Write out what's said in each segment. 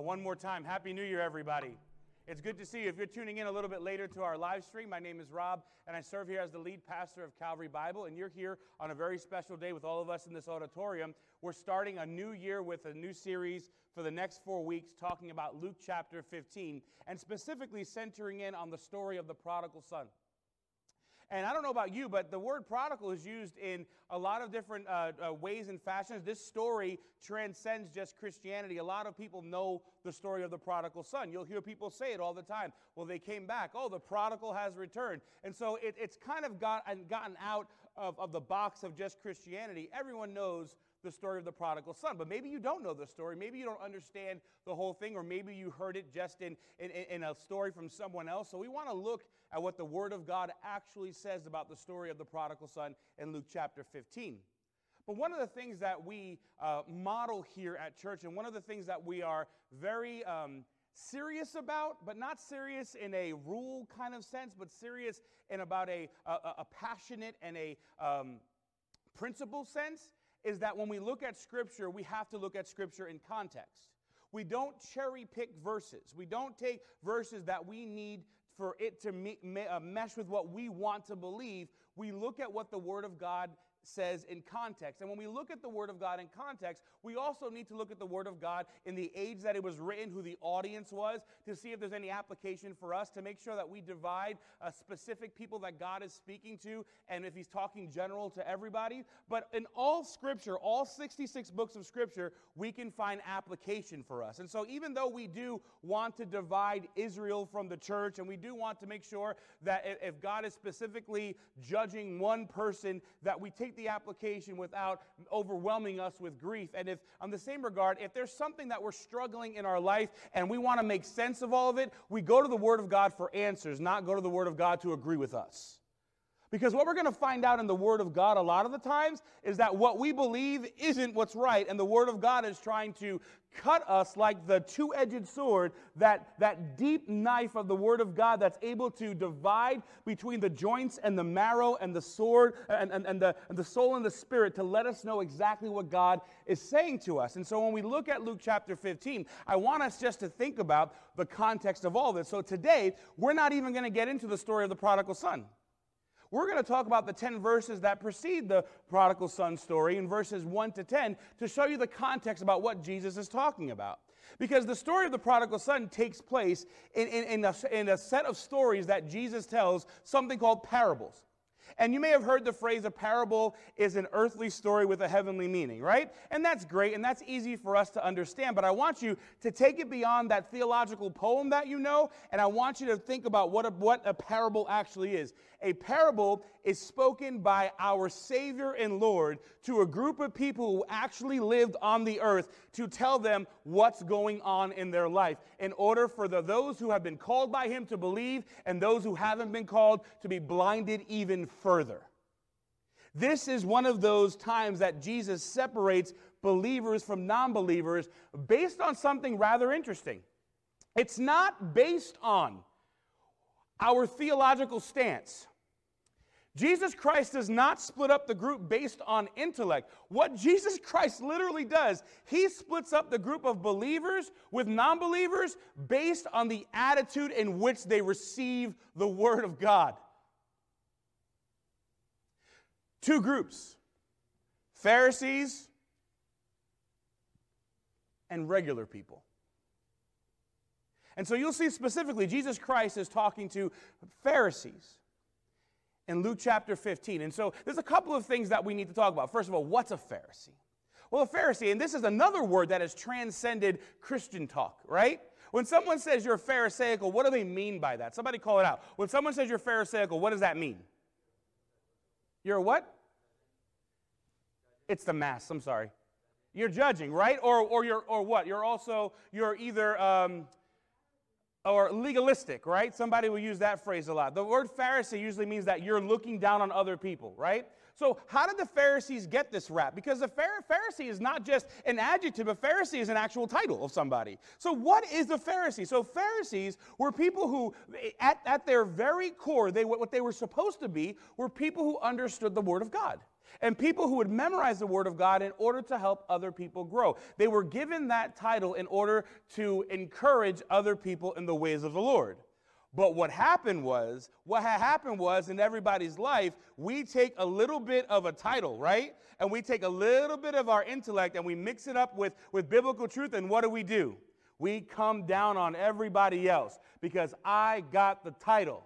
Uh, one more time, Happy New Year, everybody. It's good to see you. If you're tuning in a little bit later to our live stream, my name is Rob, and I serve here as the lead pastor of Calvary Bible. And you're here on a very special day with all of us in this auditorium. We're starting a new year with a new series for the next four weeks talking about Luke chapter 15, and specifically centering in on the story of the prodigal son. And I don't know about you, but the word prodigal is used in a lot of different uh, uh, ways and fashions. This story transcends just Christianity. A lot of people know the story of the prodigal son. You'll hear people say it all the time. Well, they came back. Oh, the prodigal has returned. And so it, it's kind of got, gotten out of, of the box of just Christianity. Everyone knows the story of the prodigal son. But maybe you don't know the story. Maybe you don't understand the whole thing, or maybe you heard it just in, in, in a story from someone else. So we want to look at what the Word of God actually says about the story of the prodigal son in Luke chapter 15. But one of the things that we uh, model here at church, and one of the things that we are very um, serious about, but not serious in a rule kind of sense, but serious in about a, a, a passionate and a um, principle sense, is that when we look at Scripture, we have to look at Scripture in context. We don't cherry pick verses. We don't take verses that we need for it to me, me, uh, mesh with what we want to believe. We look at what the Word of God says in context. And when we look at the Word of God in context, we also need to look at the Word of God in the age that it was written, who the audience was, to see if there's any application for us, to make sure that we divide a specific people that God is speaking to, and if He's talking general to everybody. But in all Scripture, all 66 books of Scripture, we can find application for us. And so even though we do want to divide Israel from the church, and we do want to make sure that if God is specifically judging one person, that we take the application without overwhelming us with grief. And if, on the same regard, if there's something that we're struggling in our life and we want to make sense of all of it, we go to the Word of God for answers, not go to the Word of God to agree with us. Because what we're going to find out in the Word of God a lot of the times is that what we believe isn't what's right, and the Word of God is trying to cut us like the two edged sword, that, that deep knife of the Word of God that's able to divide between the joints and the marrow and the sword and, and, and, the, and the soul and the spirit to let us know exactly what God is saying to us. And so when we look at Luke chapter 15, I want us just to think about the context of all this. So today, we're not even going to get into the story of the prodigal son. We're going to talk about the 10 verses that precede the prodigal son story in verses 1 to 10 to show you the context about what Jesus is talking about. Because the story of the prodigal son takes place in, in, in, a, in a set of stories that Jesus tells, something called parables. And you may have heard the phrase a parable is an earthly story with a heavenly meaning, right? And that's great and that's easy for us to understand. But I want you to take it beyond that theological poem that you know, and I want you to think about what a, what a parable actually is. A parable is spoken by our Savior and Lord to a group of people who actually lived on the earth to tell them what's going on in their life in order for the, those who have been called by Him to believe and those who haven't been called to be blinded even further. This is one of those times that Jesus separates believers from non believers based on something rather interesting. It's not based on our theological stance. Jesus Christ does not split up the group based on intellect. What Jesus Christ literally does, he splits up the group of believers with non believers based on the attitude in which they receive the Word of God. Two groups Pharisees and regular people. And so you'll see specifically, Jesus Christ is talking to Pharisees in Luke chapter 15. And so there's a couple of things that we need to talk about. First of all, what's a Pharisee? Well, a Pharisee, and this is another word that has transcended Christian talk, right? When someone says you're Pharisaical, what do they mean by that? Somebody call it out. When someone says you're Pharisaical, what does that mean? You're what? It's the mass, I'm sorry. You're judging, right? Or, or you're, or what? You're also, you're either, um, or legalistic, right? Somebody will use that phrase a lot. The word Pharisee usually means that you're looking down on other people, right? So, how did the Pharisees get this rap? Because the Pharisee is not just an adjective, a Pharisee is an actual title of somebody. So, what is a Pharisee? So, Pharisees were people who, at, at their very core, they, what they were supposed to be were people who understood the Word of God. and people who would memorize the Word of God in order to help other people grow. They were given that title in order to encourage other people in the ways of the Lord. But what happened was, what had happened was in everybody's life, we take a little bit of a title, right? And we take a little bit of our intellect and we mix it up with, with biblical truth. And what do we do? We come down on everybody else because I got the title.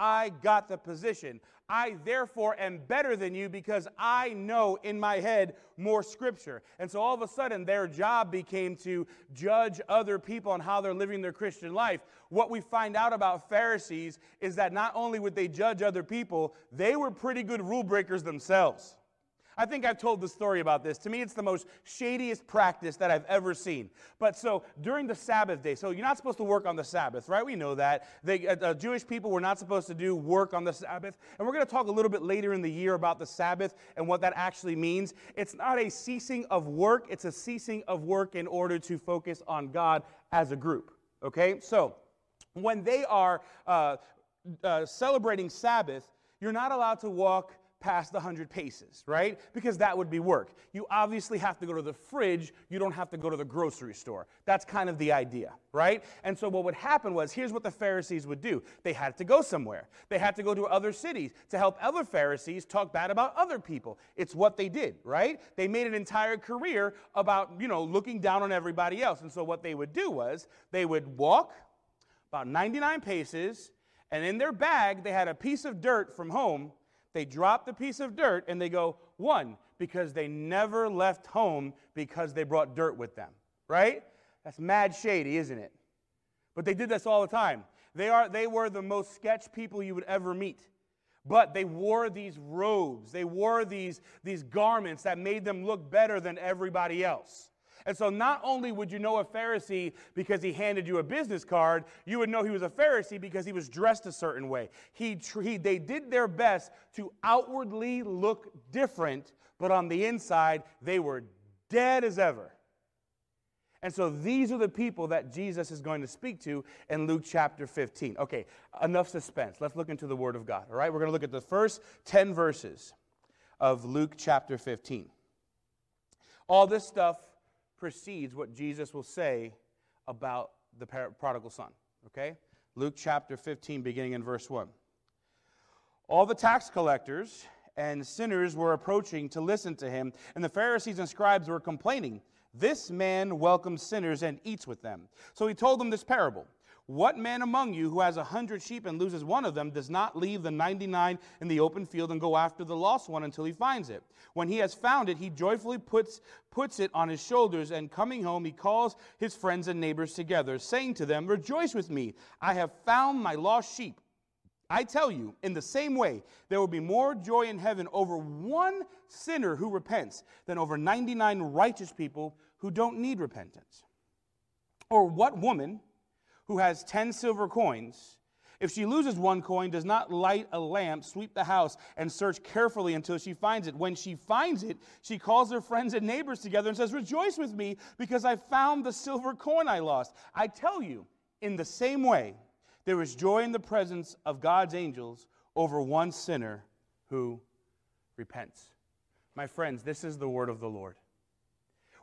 I got the position. I therefore am better than you because I know in my head more scripture. And so all of a sudden, their job became to judge other people on how they're living their Christian life. What we find out about Pharisees is that not only would they judge other people, they were pretty good rule breakers themselves. I think I've told the story about this. To me, it's the most shadiest practice that I've ever seen. But so during the Sabbath day, so you're not supposed to work on the Sabbath, right? We know that. The uh, uh, Jewish people were not supposed to do work on the Sabbath. And we're going to talk a little bit later in the year about the Sabbath and what that actually means. It's not a ceasing of work, it's a ceasing of work in order to focus on God as a group. Okay? So when they are uh, uh, celebrating Sabbath, you're not allowed to walk past the 100 paces, right? Because that would be work. You obviously have to go to the fridge, you don't have to go to the grocery store. That's kind of the idea, right? And so what would happen was here's what the Pharisees would do they had to go somewhere, they had to go to other cities to help other Pharisees talk bad about other people. It's what they did, right? They made an entire career about, you know, looking down on everybody else. And so what they would do was they would walk about 99 paces. And in their bag, they had a piece of dirt from home they drop the piece of dirt and they go, one, because they never left home because they brought dirt with them, right? That's mad shady, isn't it? But they did this all the time. They, are, they were the most sketch people you would ever meet. But they wore these robes, they wore these, these garments that made them look better than everybody else. And so not only would you know a Pharisee because he handed you a business card, you would know he was a Pharisee because he was dressed a certain way. He, he, they did their best to outwardly look different, but on the inside, they were dead as ever. And so these are the people that Jesus is going to speak to in Luke chapter 15. Okay, enough suspense. Let's look into the Word of God. All right, we're going to look at the first 10 verses of Luke chapter 15. All this stuff precedes what Jesus will say about the prodigal son. Okay? Luke chapter 15, beginning in verse 1. All the tax collectors and sinners were approaching to listen to him, and the Pharisees and scribes were complaining. This man welcomes sinners and eats with them. So he told them this parable. What man among you who has a hundred sheep and loses one of them does not leave the 99 in the open field and go after the lost one until he finds it? When he has found it, he joyfully puts, puts it on his shoulders, and coming home, he calls his friends and neighbors together, saying to them, Rejoice with me, I have found my lost sheep. I tell you, in the same way, there will be more joy in heaven over one sinner who repents than over 99 righteous people who don't need repentance. Or what woman who has 10 silver coins, if she loses one coin, does not light a lamp, sweep the house, and search carefully until she finds it. When she finds it, she calls her friends and neighbors together and says, Rejoice with me because I found the silver coin I lost. I tell you, in the same way, there is joy in the presence of God's angels over one sinner who repents. My friends, this is the word of the Lord.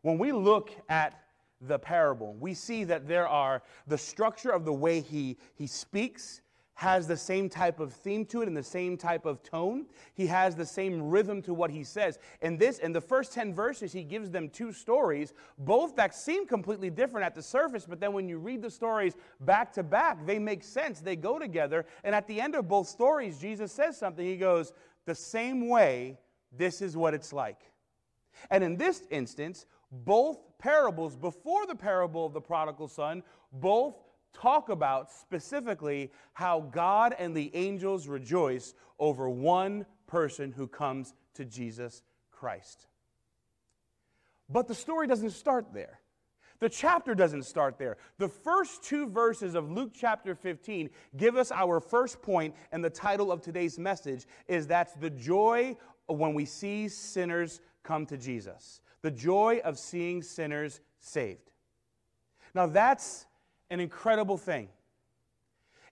When we look at the parable, we see that there are the structure of the way he, he speaks has the same type of theme to it and the same type of tone. He has the same rhythm to what he says. In this, in the first 10 verses, he gives them two stories, both that seem completely different at the surface, but then when you read the stories back to back, they make sense. They go together. And at the end of both stories, Jesus says something. He goes, The same way, this is what it's like. And in this instance, both parables, before the parable of the prodigal son, both talk about specifically how God and the angels rejoice over one person who comes to Jesus Christ. But the story doesn't start there. The chapter doesn't start there. The first two verses of Luke chapter 15 give us our first point, and the title of today's message is that's the joy when we see sinners come to Jesus the joy of seeing sinners saved. Now, that's an incredible thing.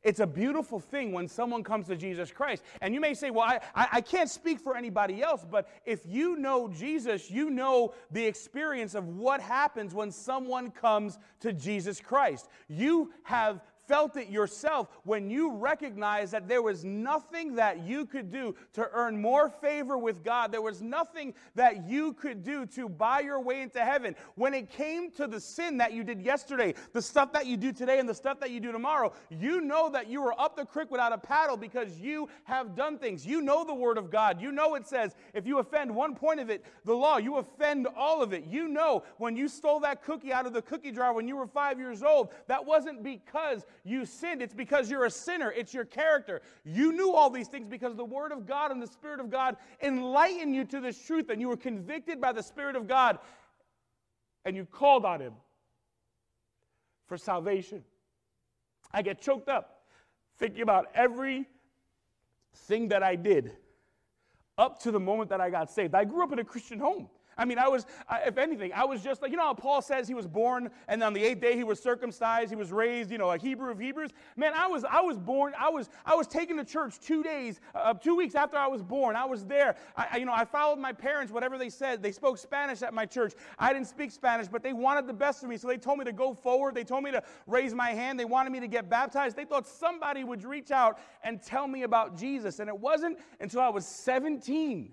It's a beautiful thing when someone comes to Jesus Christ. And you may say, well, I, I, I, can't speak for anybody else, but if you know Jesus, you know the experience of what happens when someone comes to Jesus Christ. You have felt it yourself when you recognized that there was nothing that you could do to earn more favor with God. There was nothing that you could do to buy your way into heaven. When it came to the sin that you did yesterday, the stuff that you do today, and the stuff that you do tomorrow, you know that you were up the creek without a paddle because you have done things. You know the Word of God. You know it says if you offend one point of it, the law, you offend all of it. You know when you stole that cookie out of the cookie jar when you were five years old, that wasn't because you sinned. It's because you're a sinner. It's your character. You knew all these things because the Word of God and the Spirit of God enlightened you to this truth, and you were convicted by the Spirit of God, and you called on Him for salvation. I get choked up thinking about every thing that I did up to the moment that I got saved. I grew up in a Christian home. I mean, I was, if anything, I was just like, you know how Paul says he was born and on the eighth day he was circumcised, he was raised, you know, a Hebrew of Hebrews. Man, I was, I was born, I was, I was taken to church two days, uh, two weeks after I was born. I was there. I, you know, I followed my parents, whatever they said. They spoke Spanish at my church. I didn't speak Spanish, but they wanted the best for me. So they told me to go forward. They told me to raise my hand. They wanted me to get baptized. They thought somebody would reach out and tell me about Jesus. And it wasn't until I was 17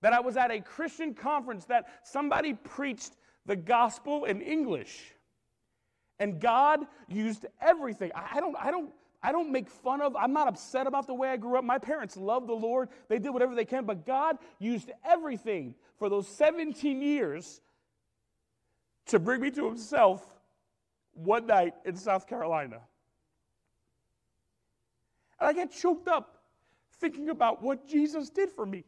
that I was at a Christian conference that somebody preached the gospel in English. And God used everything. I don't, I don't, I don't make fun of, I'm not upset about the way I grew up. My parents loved the Lord. They did whatever they can, but God used everything for those 17 years to bring me to himself one night in South Carolina. And I get choked up thinking about what Jesus did for me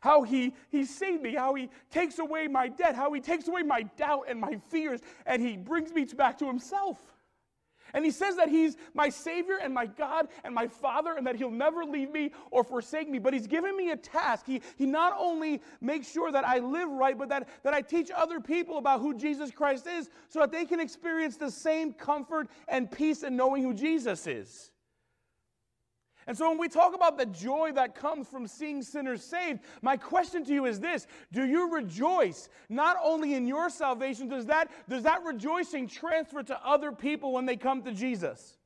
how he, he saved me, how he takes away my debt, how he takes away my doubt and my fears, and he brings me back to himself. And he says that he's my Savior and my God and my Father, and that he'll never leave me or forsake me. But he's given me a task. He, he not only makes sure that I live right, but that, that I teach other people about who Jesus Christ is so that they can experience the same comfort and peace in knowing who Jesus is. And so when we talk about the joy that comes from seeing sinners saved, my question to you is this Do you rejoice not only in your salvation, does that, does that rejoicing transfer to other people when they come to Jesus?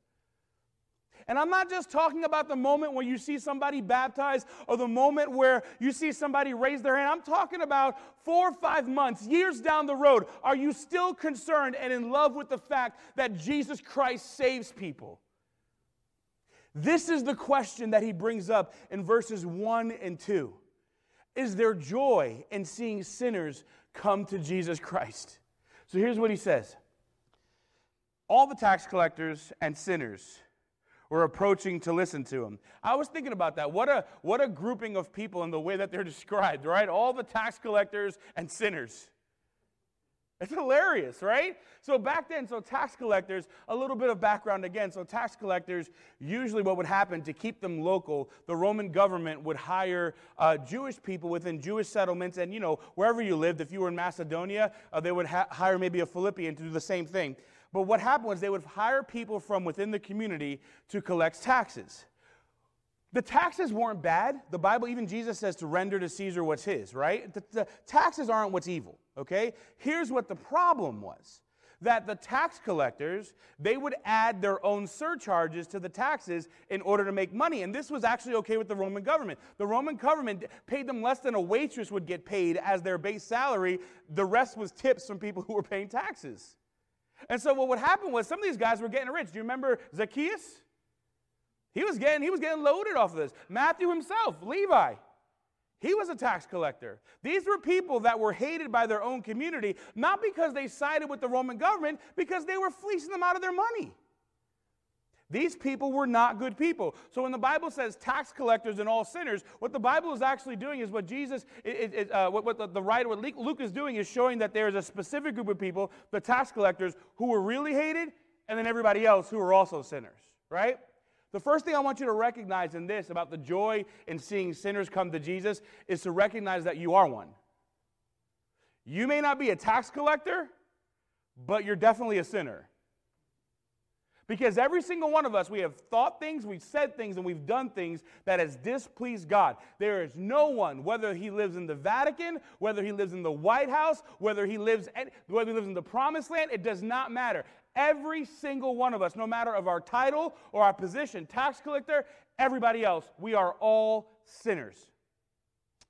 And I'm not just talking about the moment when you see somebody baptized or the moment where you see somebody raise their hand. I'm talking about four or five months, years down the road. Are you still concerned and in love with the fact that Jesus Christ saves people? This is the question that he brings up in verses 1 and 2. Is there joy in seeing sinners come to Jesus Christ? So here's what he says All the tax collectors and sinners were approaching to listen to him. I was thinking about that. What a, what a grouping of people in the way that they're described, right? All the tax collectors and sinners. It's hilarious, right? So back then, so tax collectors, a little bit of background again. So tax collectors, usually what would happen to keep them local, the Roman government would hire uh, Jewish people within Jewish settlements, and you know wherever you lived. If you were in Macedonia, uh, they would ha- hire maybe a Philippian to do the same thing. But what happened was they would hire people from within the community to collect taxes. The taxes weren't bad. The Bible, even Jesus says to render to Caesar what's his, right? The, the taxes aren't what's evil, okay? Here's what the problem was that the tax collectors they would add their own surcharges to the taxes in order to make money and this was actually okay with the roman government. The roman government paid them less than a waitress would get paid as their base salary. The rest was tips from people who were paying taxes. And so what would happen was some of these guys were getting rich. Do you remember zacchaeus? He was getting, he was getting loaded off of this. Matthew himself, Levi, he was a tax collector. These were people that were hated by their own community, not because they sided with the Roman government, because they were fleecing them out of their money. These people were not good people. So when the Bible says tax collectors and all sinners, what the Bible is actually doing is what Jesus, it, it, uh, what, what the, the, writer, what Luke is doing is showing that there is a specific group of people, the tax collectors, who were really hated, and then everybody else who were also sinners, right? The first thing I want you to recognize in this about the joy in seeing sinners come to Jesus is to recognize that you are one. You may not be a tax collector, but you're definitely a sinner. Because every single one of us, we have thought things, we've said things, and we've done things that has displeased God. There is no one, whether he lives in the Vatican, whether he lives in the White House, whether he lives, whether he lives in the Promised Land, it does not matter. Every single one of us, no matter of our title or our position, tax collector, everybody else, we are all sinners.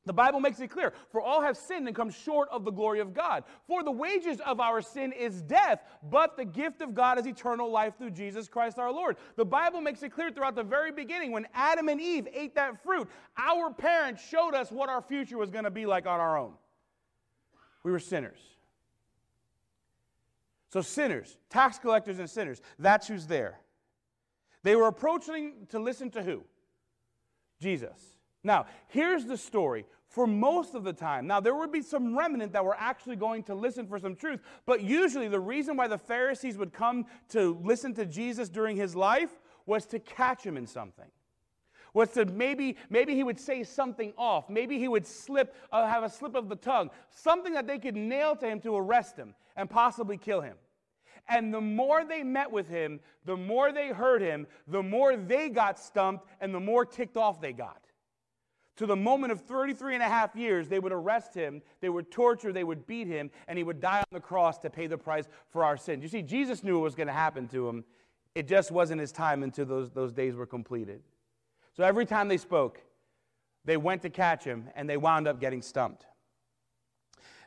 The Bible makes it clear for all have sinned and come short of the glory of God. For the wages of our sin is death, but the gift of God is eternal life through Jesus Christ our Lord. The Bible makes it clear throughout the very beginning when Adam and Eve ate that fruit, our parents showed us what our future was going to be like on our own. We were sinners. So, sinners, tax collectors, and sinners, that's who's there. They were approaching to listen to who? Jesus. Now, here's the story for most of the time. Now, there would be some remnant that were actually going to listen for some truth, but usually the reason why the Pharisees would come to listen to Jesus during his life was to catch him in something. Was to maybe, maybe he would say something off. Maybe he would slip, uh, have a slip of the tongue. Something that they could nail to him to arrest him and possibly kill him. And the more they met with him, the more they heard him, the more they got stumped, and the more ticked off they got to the moment of 33 and a half years, they would arrest him, they would torture, they would beat him, and he would die on the cross to pay the price for our sins. You see, Jesus knew what was going to happen to him. It just wasn't his time until those, those days were completed. So every time they spoke, they went to catch him, and they wound up getting stumped.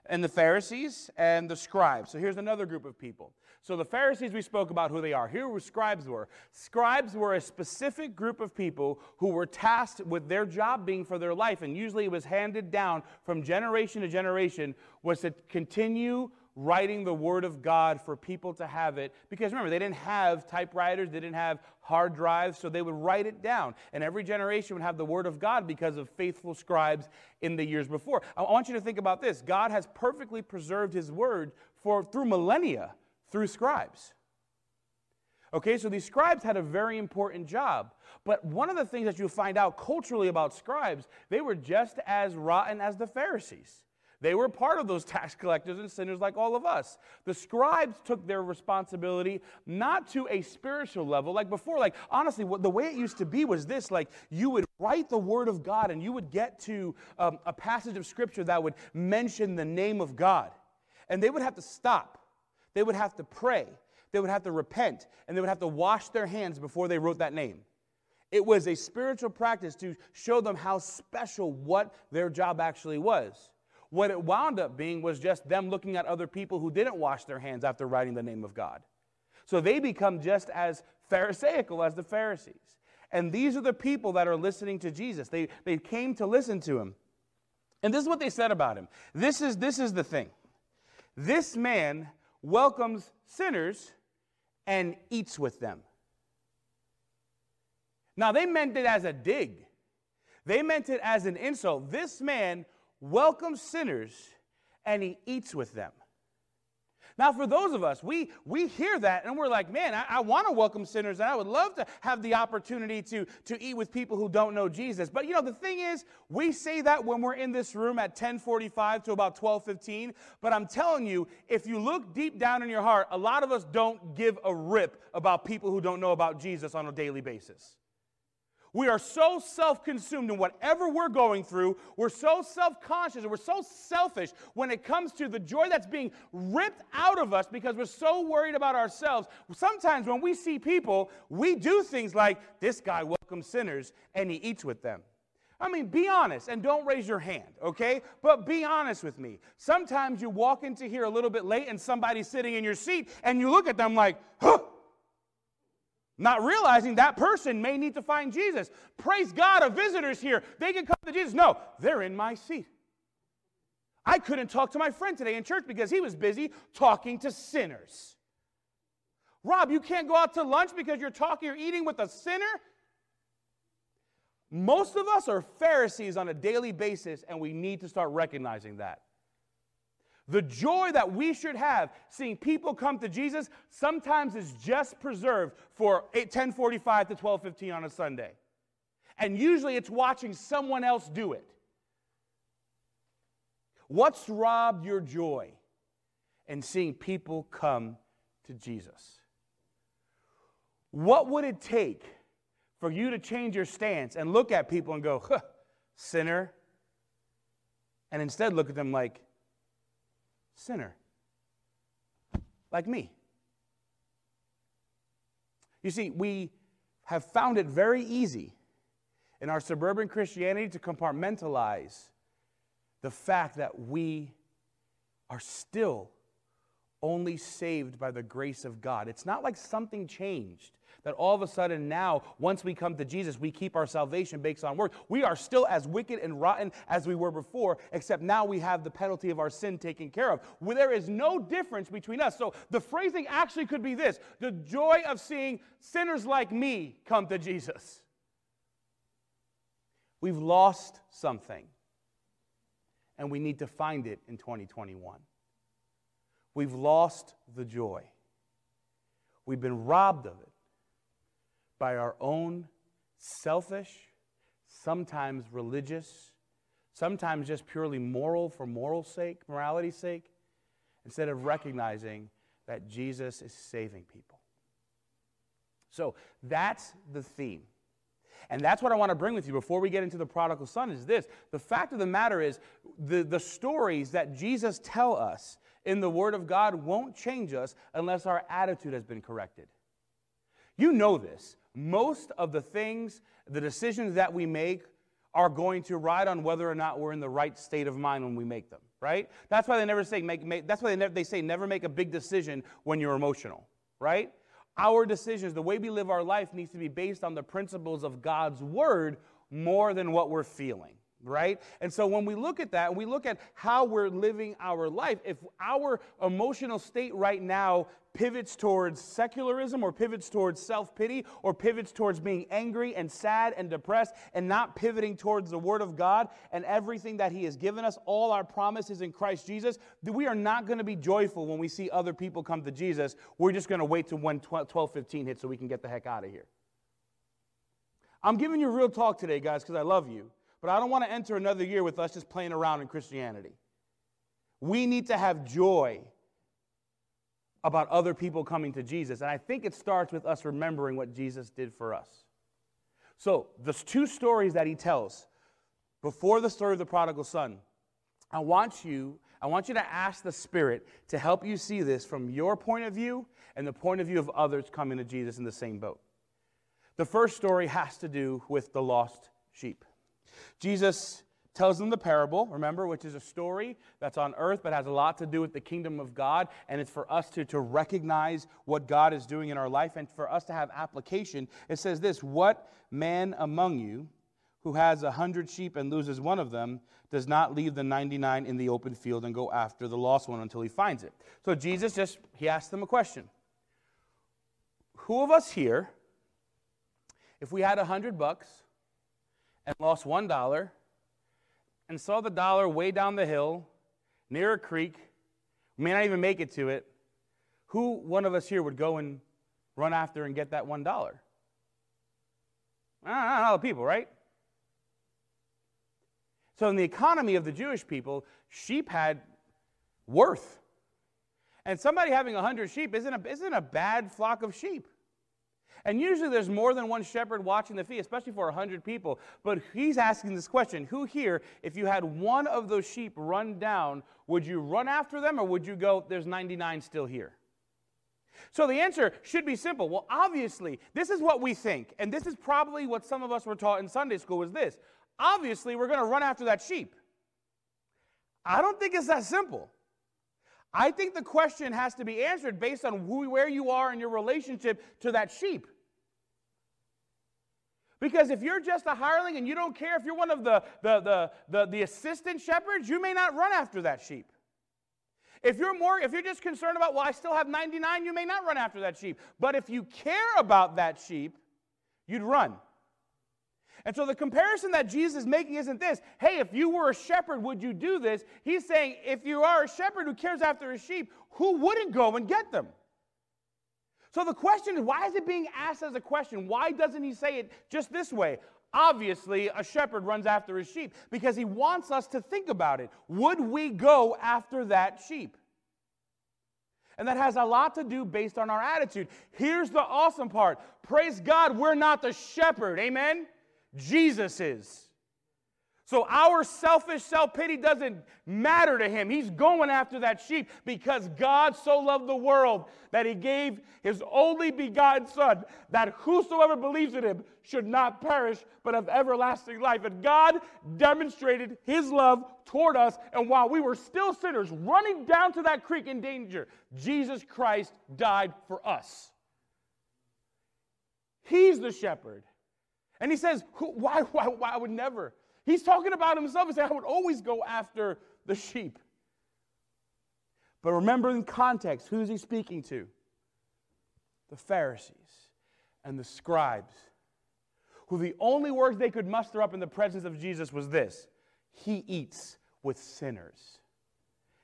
And the Pharisees and the scribes. So here's another group of people. So the Pharisees, we spoke about who they are. Here who scribes were. Scribes were a specific group of people who were tasked with their job being for their life, and usually it was handed down from generation to generation, was to continue writing the Word of God for people to have it. Because remember, they didn't have typewriters, they didn't have hard drives, so they would write it down. And every generation would have the Word of God because of faithful scribes in the years before. I want you to think about this God has perfectly preserved His Word for, through millennia through scribes. Okay, so these scribes had a very important job. But one of the things that you find out culturally about scribes, they were just as rotten as the Pharisees. They were part of those tax collectors and sinners like all of us. The scribes took their responsibility not to a spiritual level. Like before, like honestly, what, the way it used to be was this like you would write the word of God and you would get to um, a passage of scripture that would mention the name of God. And they would have to stop they would have to pray, they would have to repent, and they would have to wash their hands before they wrote that name. It was a spiritual practice to show them how special what their job actually was. What it wound up being was just them looking at other people who didn't wash their hands after writing the name of God. So they become just as Pharisaical as the Pharisees. And these are the people that are listening to Jesus. They, they came to listen to him. And this is what they said about him. This is, this is the thing. This man welcomes sinners and eats with them. Now, they meant it as a dig, they meant it as an insult. This man welcomes sinners and he eats with them. Now, for those of us, we, we hear that and we're like, man, I, I want to welcome sinners and I would love to have the opportunity to, to eat with people who don't know Jesus. But you know, the thing is, we say that when we're in this room at 1045 to about 1215. But I'm telling you, if you look deep down in your heart, a lot of us don't give a rip about people who don't know about Jesus on a daily basis. We are so self consumed in whatever we're going through. We're so self conscious and we're so selfish when it comes to the joy that's being ripped out of us because we're so worried about ourselves. Sometimes when we see people, we do things like this guy welcomes sinners and he eats with them. I mean, be honest and don't raise your hand, okay? But be honest with me. Sometimes you walk into here a little bit late and somebody's sitting in your seat and you look at them like, huh not realizing that person may need to find Jesus. Praise God, a visitor's here. They can come to Jesus. No, they're in my seat. I couldn't talk to my friend today in church because he was busy talking to sinners. Rob, you can't go out to lunch because you're talking or eating with a sinner? Most of us are Pharisees on a daily basis, and we need to start recognizing that. The joy that we should have seeing people come to Jesus sometimes is just preserved for 1045 to 1215 on a Sunday. And usually it's watching someone else do it. What's robbed your joy in seeing people come to Jesus? What would it take for you to change your stance and look at people and go, huh, sinner? And instead look at them like, sinner. Like me. You see, we have found it very easy in our suburban Christianity to compartmentalize the fact that we are still only saved by the grace of God. It's not like something changed. That all of a sudden now, once we come to Jesus, we keep our salvation based on work. We are still as wicked and rotten as we were before, except now we have the penalty of our sin taken care of. Where there is no difference between us. So the phrasing actually could be this the joy of seeing sinners like me come to Jesus. We've lost something, and we need to find it in 2021. We've lost the joy. We've been robbed of it by our own selfish, sometimes religious, sometimes just purely moral for moral sake, morality's sake, instead of recognizing that Jesus is saving people. So that's the theme. And that's what I want to bring with you before we get into the prodigal son is this. The fact of the matter is the, the stories that Jesus tell us in the Word of God won't change us unless our attitude has been corrected. You know this. Most of the things, the decisions that we make, are going to ride on whether or not we're in the right state of mind when we make them, right? That's why they never say make, make that's why they, never, they say never make a big decision when you're emotional, right? Our decisions, the way we live our life, needs to be based on the principles of God's word more than what we're feeling right? And so when we look at that, and we look at how we're living our life, if our emotional state right now pivots towards secularism or pivots towards self pity or pivots towards being angry and sad and depressed and not pivoting towards the Word of God and everything that He has given us, all our promises in Christ Jesus, we are not going to be joyful when we see other people come to Jesus. We're just going to wait till when 12 15 hits so we can get the heck out of here. I'm giving you real talk today, guys, because I love you. But I don't want to enter another year with us just playing around in Christianity. We need to have joy about other people coming to Jesus. And I think it starts with us remembering what Jesus did for us. So, the two stories that he tells before the story of the prodigal son, I want you I want you to ask the Spirit to help you see this from your point of view and the point of view of others coming to Jesus in the same boat. The first story has to do with the lost sheep. Jesus tells them the parable, remember, which is a story that's on earth but has a lot to do with the kingdom of God. And it's for us to, to recognize what God is doing in our life and for us to have application. It says this What man among you who has a hundred sheep and loses one of them does not leave the 99 in the open field and go after the lost one until he finds it? So Jesus just, he asked them a question Who of us here, if we had a hundred bucks, and lost one dollar and saw the dollar way down the hill near a creek, may not even make it to it, who one of us here would go and run after and get that one dollar? Ah, not all the people, right? So, in the economy of the Jewish people, sheep had worth. And somebody having 100 sheep isn't a, isn't a bad flock of sheep. And usually there's more than one shepherd watching the feed, especially for 100 people. But he's asking this question Who here, if you had one of those sheep run down, would you run after them or would you go, there's 99 still here? So the answer should be simple. Well, obviously, this is what we think. And this is probably what some of us were taught in Sunday school was this. Obviously, we're going to run after that sheep. I don't think it's that simple. I think the question has to be answered based on who, where you are in your relationship to that sheep. Because if you're just a hireling and you don't care if you're one of the, the, the, the, the assistant shepherds, you may not run after that sheep. If you're more, if you're just concerned about, well, I still have 99, you may not run after that sheep. But if you care about that sheep, you'd run. And so the comparison that Jesus is making isn't this hey, if you were a shepherd, would you do this? He's saying, if you are a shepherd who cares after his sheep, who wouldn't go and get them? So the question is why is it being asked as a question? Why doesn't he say it just this way? Obviously, a shepherd runs after his sheep because he wants us to think about it. Would we go after that sheep? And that has a lot to do based on our attitude. Here's the awesome part praise God, we're not the shepherd. Amen? Jesus is. So our selfish self pity doesn't matter to him. He's going after that sheep because God so loved the world that he gave his only begotten Son, that whosoever believes in him should not perish but have everlasting life. And God demonstrated his love toward us. And while we were still sinners, running down to that creek in danger, Jesus Christ died for us. He's the shepherd. And he says, why, why, why I would never. He's talking about himself and saying, I would always go after the sheep. But remember in context, who's he speaking to? The Pharisees and the scribes, who the only words they could muster up in the presence of Jesus was this He eats with sinners,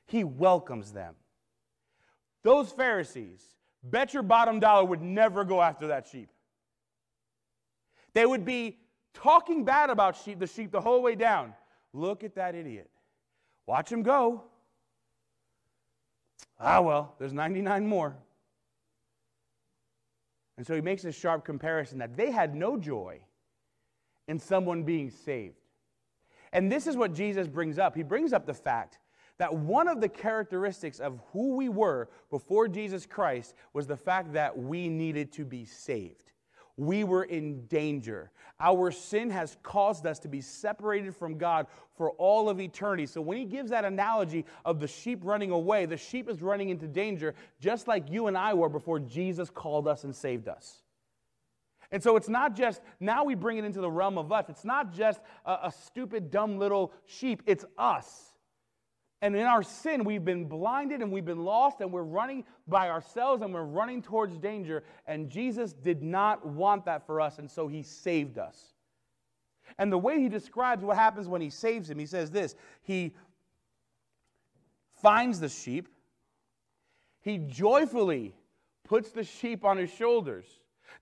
He welcomes them. Those Pharisees, bet your bottom dollar, would never go after that sheep. They would be talking bad about sheep, the sheep the whole way down. Look at that idiot. Watch him go. Ah, well, there's 99 more. And so he makes this sharp comparison that they had no joy in someone being saved. And this is what Jesus brings up. He brings up the fact that one of the characteristics of who we were before Jesus Christ was the fact that we needed to be saved we were in danger. Our sin has caused us to be separated from God for all of eternity. So when he gives that analogy of the sheep running away, the sheep is running into danger just like you and I were before Jesus called us and saved us. And so it's not just, now we bring it into the realm of us. It's not just a, a stupid, dumb little sheep, it's us. And in our sin, we've been blinded and we've been lost and we're running by ourselves and we're running towards danger. And Jesus did not want that for us, and so he saved us. And the way he describes what happens when he saves him, he says this He finds the sheep, he joyfully puts the sheep on his shoulders.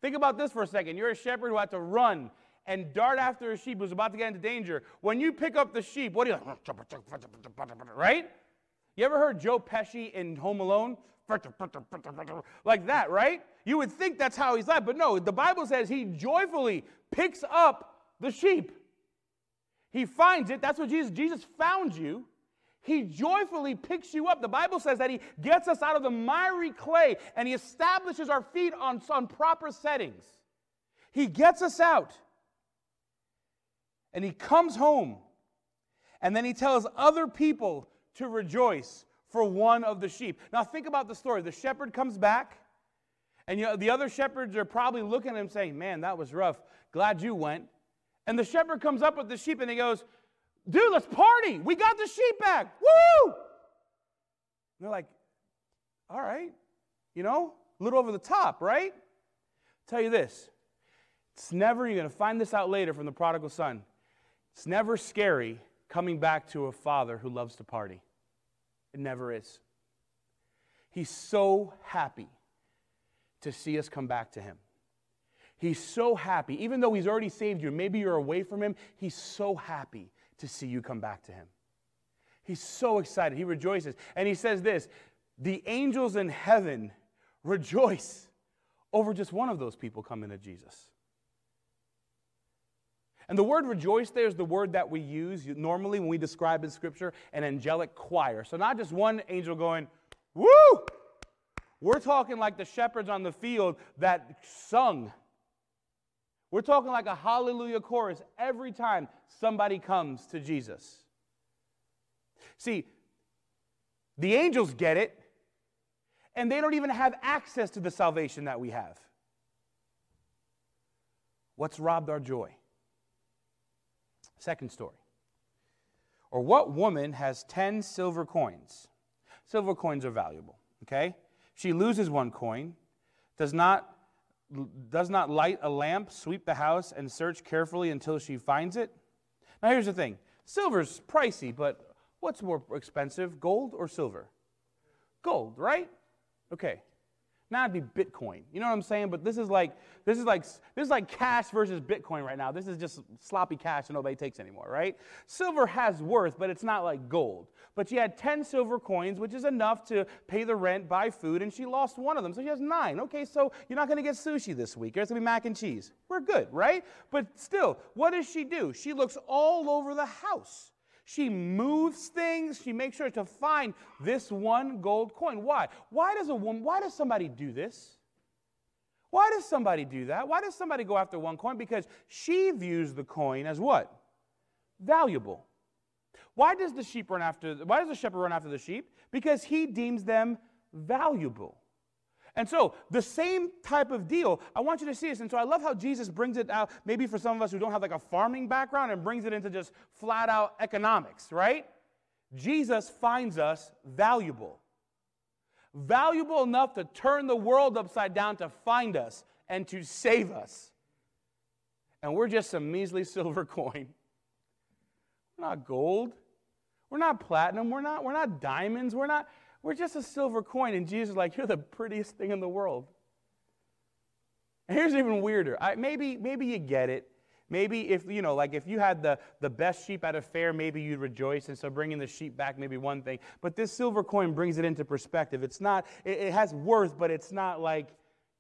Think about this for a second. You're a shepherd who had to run and dart after a sheep who's about to get into danger. When you pick up the sheep, what do you like? right? You ever heard Joe Pesci in Home Alone? Like that, right? You would think that's how he's like, but no, the Bible says he joyfully picks up the sheep. He finds it. That's what Jesus Jesus found you. He joyfully picks you up. The Bible says that he gets us out of the miry clay and he establishes our feet on, on proper settings. He gets us out. And he comes home. And then he tells other people to rejoice for one of the sheep. Now, think about the story. The shepherd comes back, and you know, the other shepherds are probably looking at him saying, Man, that was rough. Glad you went. And the shepherd comes up with the sheep and he goes, Dude, let's party. We got the sheep back. Woo! And they're like, All right, you know, a little over the top, right? Tell you this it's never, you're going to find this out later from the prodigal son. It's never scary coming back to a father who loves to party. It never is. He's so happy to see us come back to him. He's so happy, even though he's already saved you, maybe you're away from him, he's so happy to see you come back to him. He's so excited. He rejoices. And he says this the angels in heaven rejoice over just one of those people coming to Jesus. And the word rejoice there is the word that we use normally when we describe in Scripture an angelic choir. So, not just one angel going, woo! We're talking like the shepherds on the field that sung. We're talking like a hallelujah chorus every time somebody comes to Jesus. See, the angels get it, and they don't even have access to the salvation that we have. What's robbed our joy? Second story. Or what woman has 10 silver coins? Silver coins are valuable, okay? She loses one coin, does not, does not light a lamp, sweep the house, and search carefully until she finds it. Now, here's the thing silver's pricey, but what's more expensive, gold or silver? Gold, right? Okay. Now it'd be Bitcoin. You know what I'm saying? But this is like this is like this is like cash versus Bitcoin right now. This is just sloppy cash that nobody takes anymore, right? Silver has worth, but it's not like gold. But she had 10 silver coins, which is enough to pay the rent, buy food, and she lost one of them. So she has nine. Okay, so you're not gonna get sushi this week. There's gonna be mac and cheese. We're good, right? But still, what does she do? She looks all over the house. She moves things. She makes sure to find this one gold coin. Why? Why does a woman, why does somebody do this? Why does somebody do that? Why does somebody go after one coin? Because she views the coin as what? Valuable. Why does the sheep run after why does the shepherd run after the sheep? Because he deems them valuable. And so, the same type of deal, I want you to see this. And so, I love how Jesus brings it out, maybe for some of us who don't have like a farming background, and brings it into just flat out economics, right? Jesus finds us valuable. Valuable enough to turn the world upside down to find us and to save us. And we're just some measly silver coin. We're not gold. We're not platinum. We're not, we're not diamonds. We're not, we're just a silver coin. And Jesus is like, You're the prettiest thing in the world. And here's even weirder. I, maybe, maybe you get it. Maybe if, you know, like if you had the, the best sheep at a fair, maybe you'd rejoice. And so bringing the sheep back may be one thing. But this silver coin brings it into perspective. It's not, it, it has worth, but it's not like,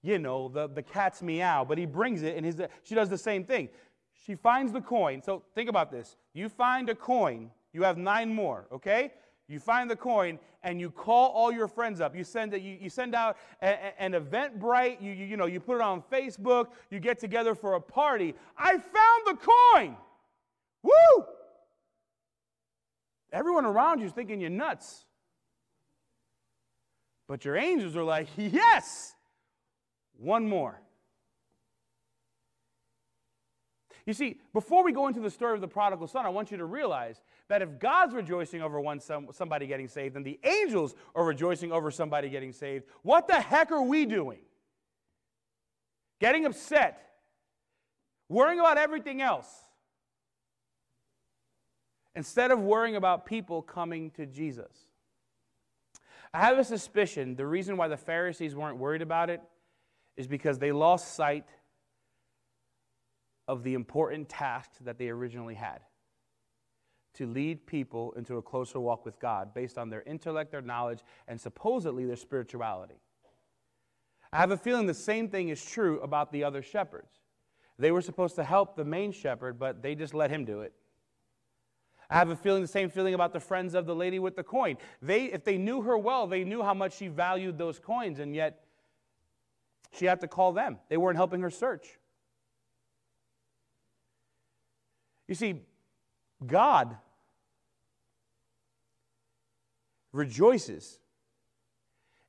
you know, the, the cat's meow. But he brings it, and his, she does the same thing. She finds the coin. So think about this. You find a coin, you have nine more, okay? You find the coin and you call all your friends up. You send, a, you, you send out a, a, an Eventbrite. You, you, you, know, you put it on Facebook. You get together for a party. I found the coin. Woo! Everyone around you is thinking you're nuts. But your angels are like, yes, one more. You see, before we go into the story of the prodigal son, I want you to realize that if God's rejoicing over one some, somebody getting saved and the angels are rejoicing over somebody getting saved, what the heck are we doing? Getting upset, worrying about everything else, instead of worrying about people coming to Jesus. I have a suspicion the reason why the Pharisees weren't worried about it is because they lost sight of the important task that they originally had to lead people into a closer walk with God based on their intellect, their knowledge, and supposedly their spirituality. I have a feeling the same thing is true about the other shepherds. They were supposed to help the main shepherd, but they just let him do it. I have a feeling the same feeling about the friends of the lady with the coin. They, if they knew her well, they knew how much she valued those coins, and yet she had to call them. They weren't helping her search. You see, God rejoices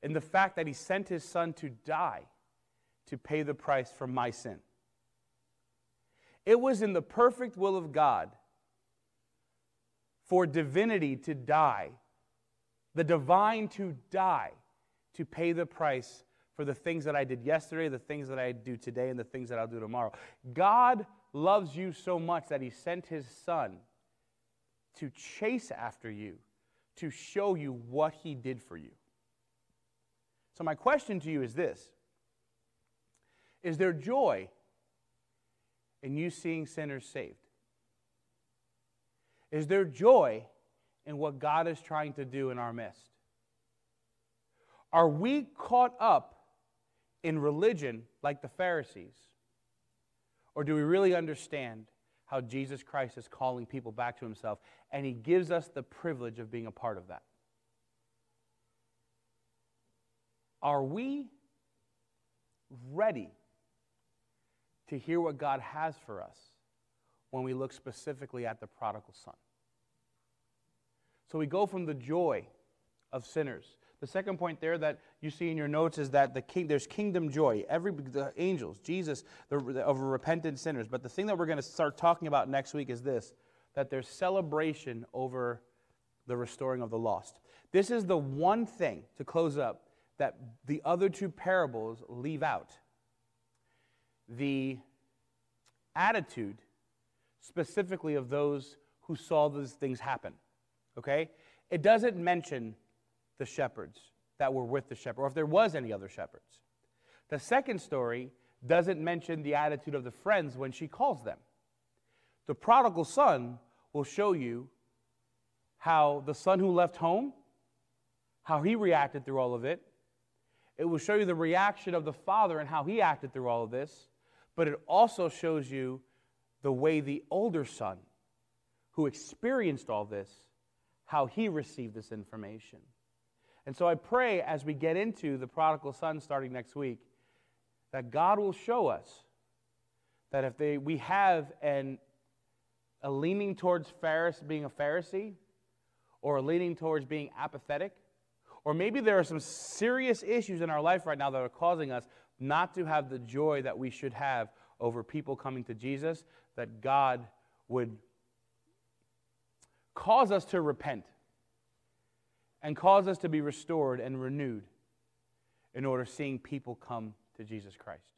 in the fact that he sent his son to die to pay the price for my sin. It was in the perfect will of God for divinity to die, the divine to die, to pay the price for the things that I did yesterday, the things that I do today, and the things that I'll do tomorrow. God loves you so much that he sent his son to chase after you, to show you what he did for you. So, my question to you is this Is there joy in you seeing sinners saved? Is there joy in what God is trying to do in our midst? Are we caught up in religion like the Pharisees? Or do we really understand how Jesus Christ is calling people back to himself and he gives us the privilege of being a part of that? Are we ready to hear what God has for us when we look specifically at the prodigal son? So we go from the joy of sinners the second point there that you see in your notes is that the king, there's kingdom joy. Every the angels, Jesus, the, of repentant sinners. But the thing that we're going to start talking about next week is this: that there's celebration over the restoring of the lost. This is the one thing to close up that the other two parables leave out. The attitude, specifically of those who saw these things happen. Okay, it doesn't mention the shepherds that were with the shepherd, or if there was any other shepherds. The second story doesn't mention the attitude of the friends when she calls them. The prodigal son will show you how the son who left home, how he reacted through all of it. It will show you the reaction of the father and how he acted through all of this. But it also shows you the way the older son, who experienced all this, how he received this information. And so I pray as we get into the prodigal son starting next week that God will show us that if they, we have an, a leaning towards Pharisee, being a Pharisee or a leaning towards being apathetic, or maybe there are some serious issues in our life right now that are causing us not to have the joy that we should have over people coming to Jesus, that God would cause us to repent and cause us to be restored and renewed in order seeing people come to Jesus Christ.